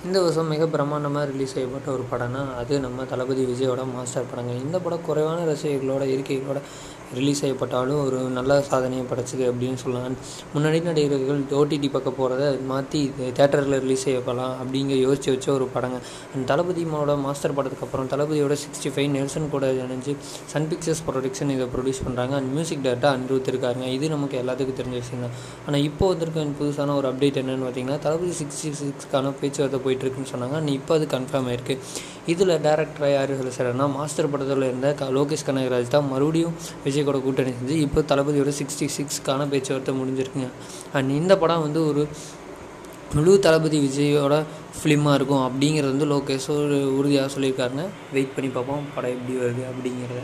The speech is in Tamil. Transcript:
இந்த வருஷம் மிக பிரம்மாண்டமாக ரிலீஸ் செய்யப்பட்ட ஒரு படம்னா அது நம்ம தளபதி விஜயோட மாஸ்டர் படங்கள் இந்த படம் குறைவான ரசிகர்களோட இருக்கைகளோட ரிலீஸ் செய்யப்பட்டாலும் ஒரு நல்ல சாதனையை படைச்சது அப்படின்னு சொல்லலாம். முன்னாடி நடிகர்கள் ஓடிடி பக்கம் போகிறத மாற்றி தேட்டரில் ரிலீஸ் செய்யப்படலாம் அப்படிங்கிற யோசிச்சு வச்ச ஒரு படங்க. அண்ட் தளபதியோட மாஸ்டர் படத்துக்கு அப்புறம் தளபதியோட சிக்ஸ்டி ஃபைவ் நெல்சன் கூட இணைஞ்சு சன் பிக்சர்ஸ் ப்ரொடக்ஷன் இதை ப்ரொடியூஸ் பண்ணுறாங்க அண்ட் மியூசிக் டேரக்டர் அனிருத் இருக்காருங்க இது நமக்கு எல்லாத்துக்கும் தெரிஞ்ச விஷயம் தான். ஆனால் இப்போ வந்திருக்க புதுசான ஒரு அப்டேட் என்னென்னு பார்த்தீங்கன்னா தளபதி சிக்ஸ்டி சிக்ஸ்க்கான பேச்சுவார்த்தை போயிட்டுருக்குன்னு சொன்னாங்க. அண்ட் இப்போ அது கன்ஃபார்ம் ஆயிருக்கு. இதில் டேரக்டராக யார் சொல்ல சார்னா மாஸ்டர் படத்தில் இருந்த லோகேஷ் கனகராஜ் தான். மறுபடியும் விஜய் கூட கூட்டணி செஞ்சு இப்போ தளபதியோட சிக்ஸ்டி சிக்ஸ்க்கான பேச்சுவார்த்தை முடிஞ்சிருக்குங்க. அண்ட் இந்த படம் வந்து ஒரு முழு தளபதி விஜயோட ஃபிலிமாக இருக்கும் அப்படிங்கிறது வந்து லோகேஷ் ஒரு உறுதியாக சொல்லியிருக்காருங்க. வெயிட் பண்ணி பார்ப்போம் படம் எப்படி வருது அப்படிங்கிறத.